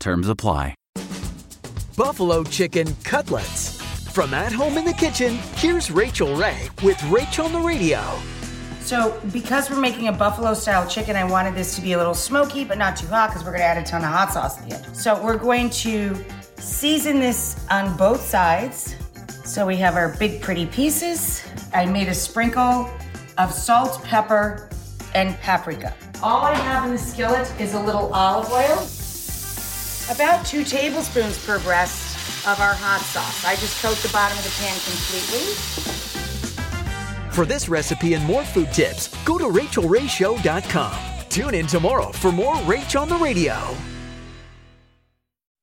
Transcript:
Terms apply. Buffalo Chicken Cutlets. From at home in the kitchen, here's Rachael Ray with Rachael on the Radio. So, because we're making a buffalo style chicken, I wanted this to be a little smoky but not too hot because we're going to add a ton of hot sauce at the end. So, we're going to season this on both sides. So, we have our big, pretty pieces. I made a sprinkle of salt, pepper, and paprika. All I have in the skillet is a little olive oil, about two tablespoons per breast of our hot sauce. I just coat the bottom of the pan completely. For this recipe and more food tips, go to rachaelrayshow.com. Tune in tomorrow for more Rach on the Radio.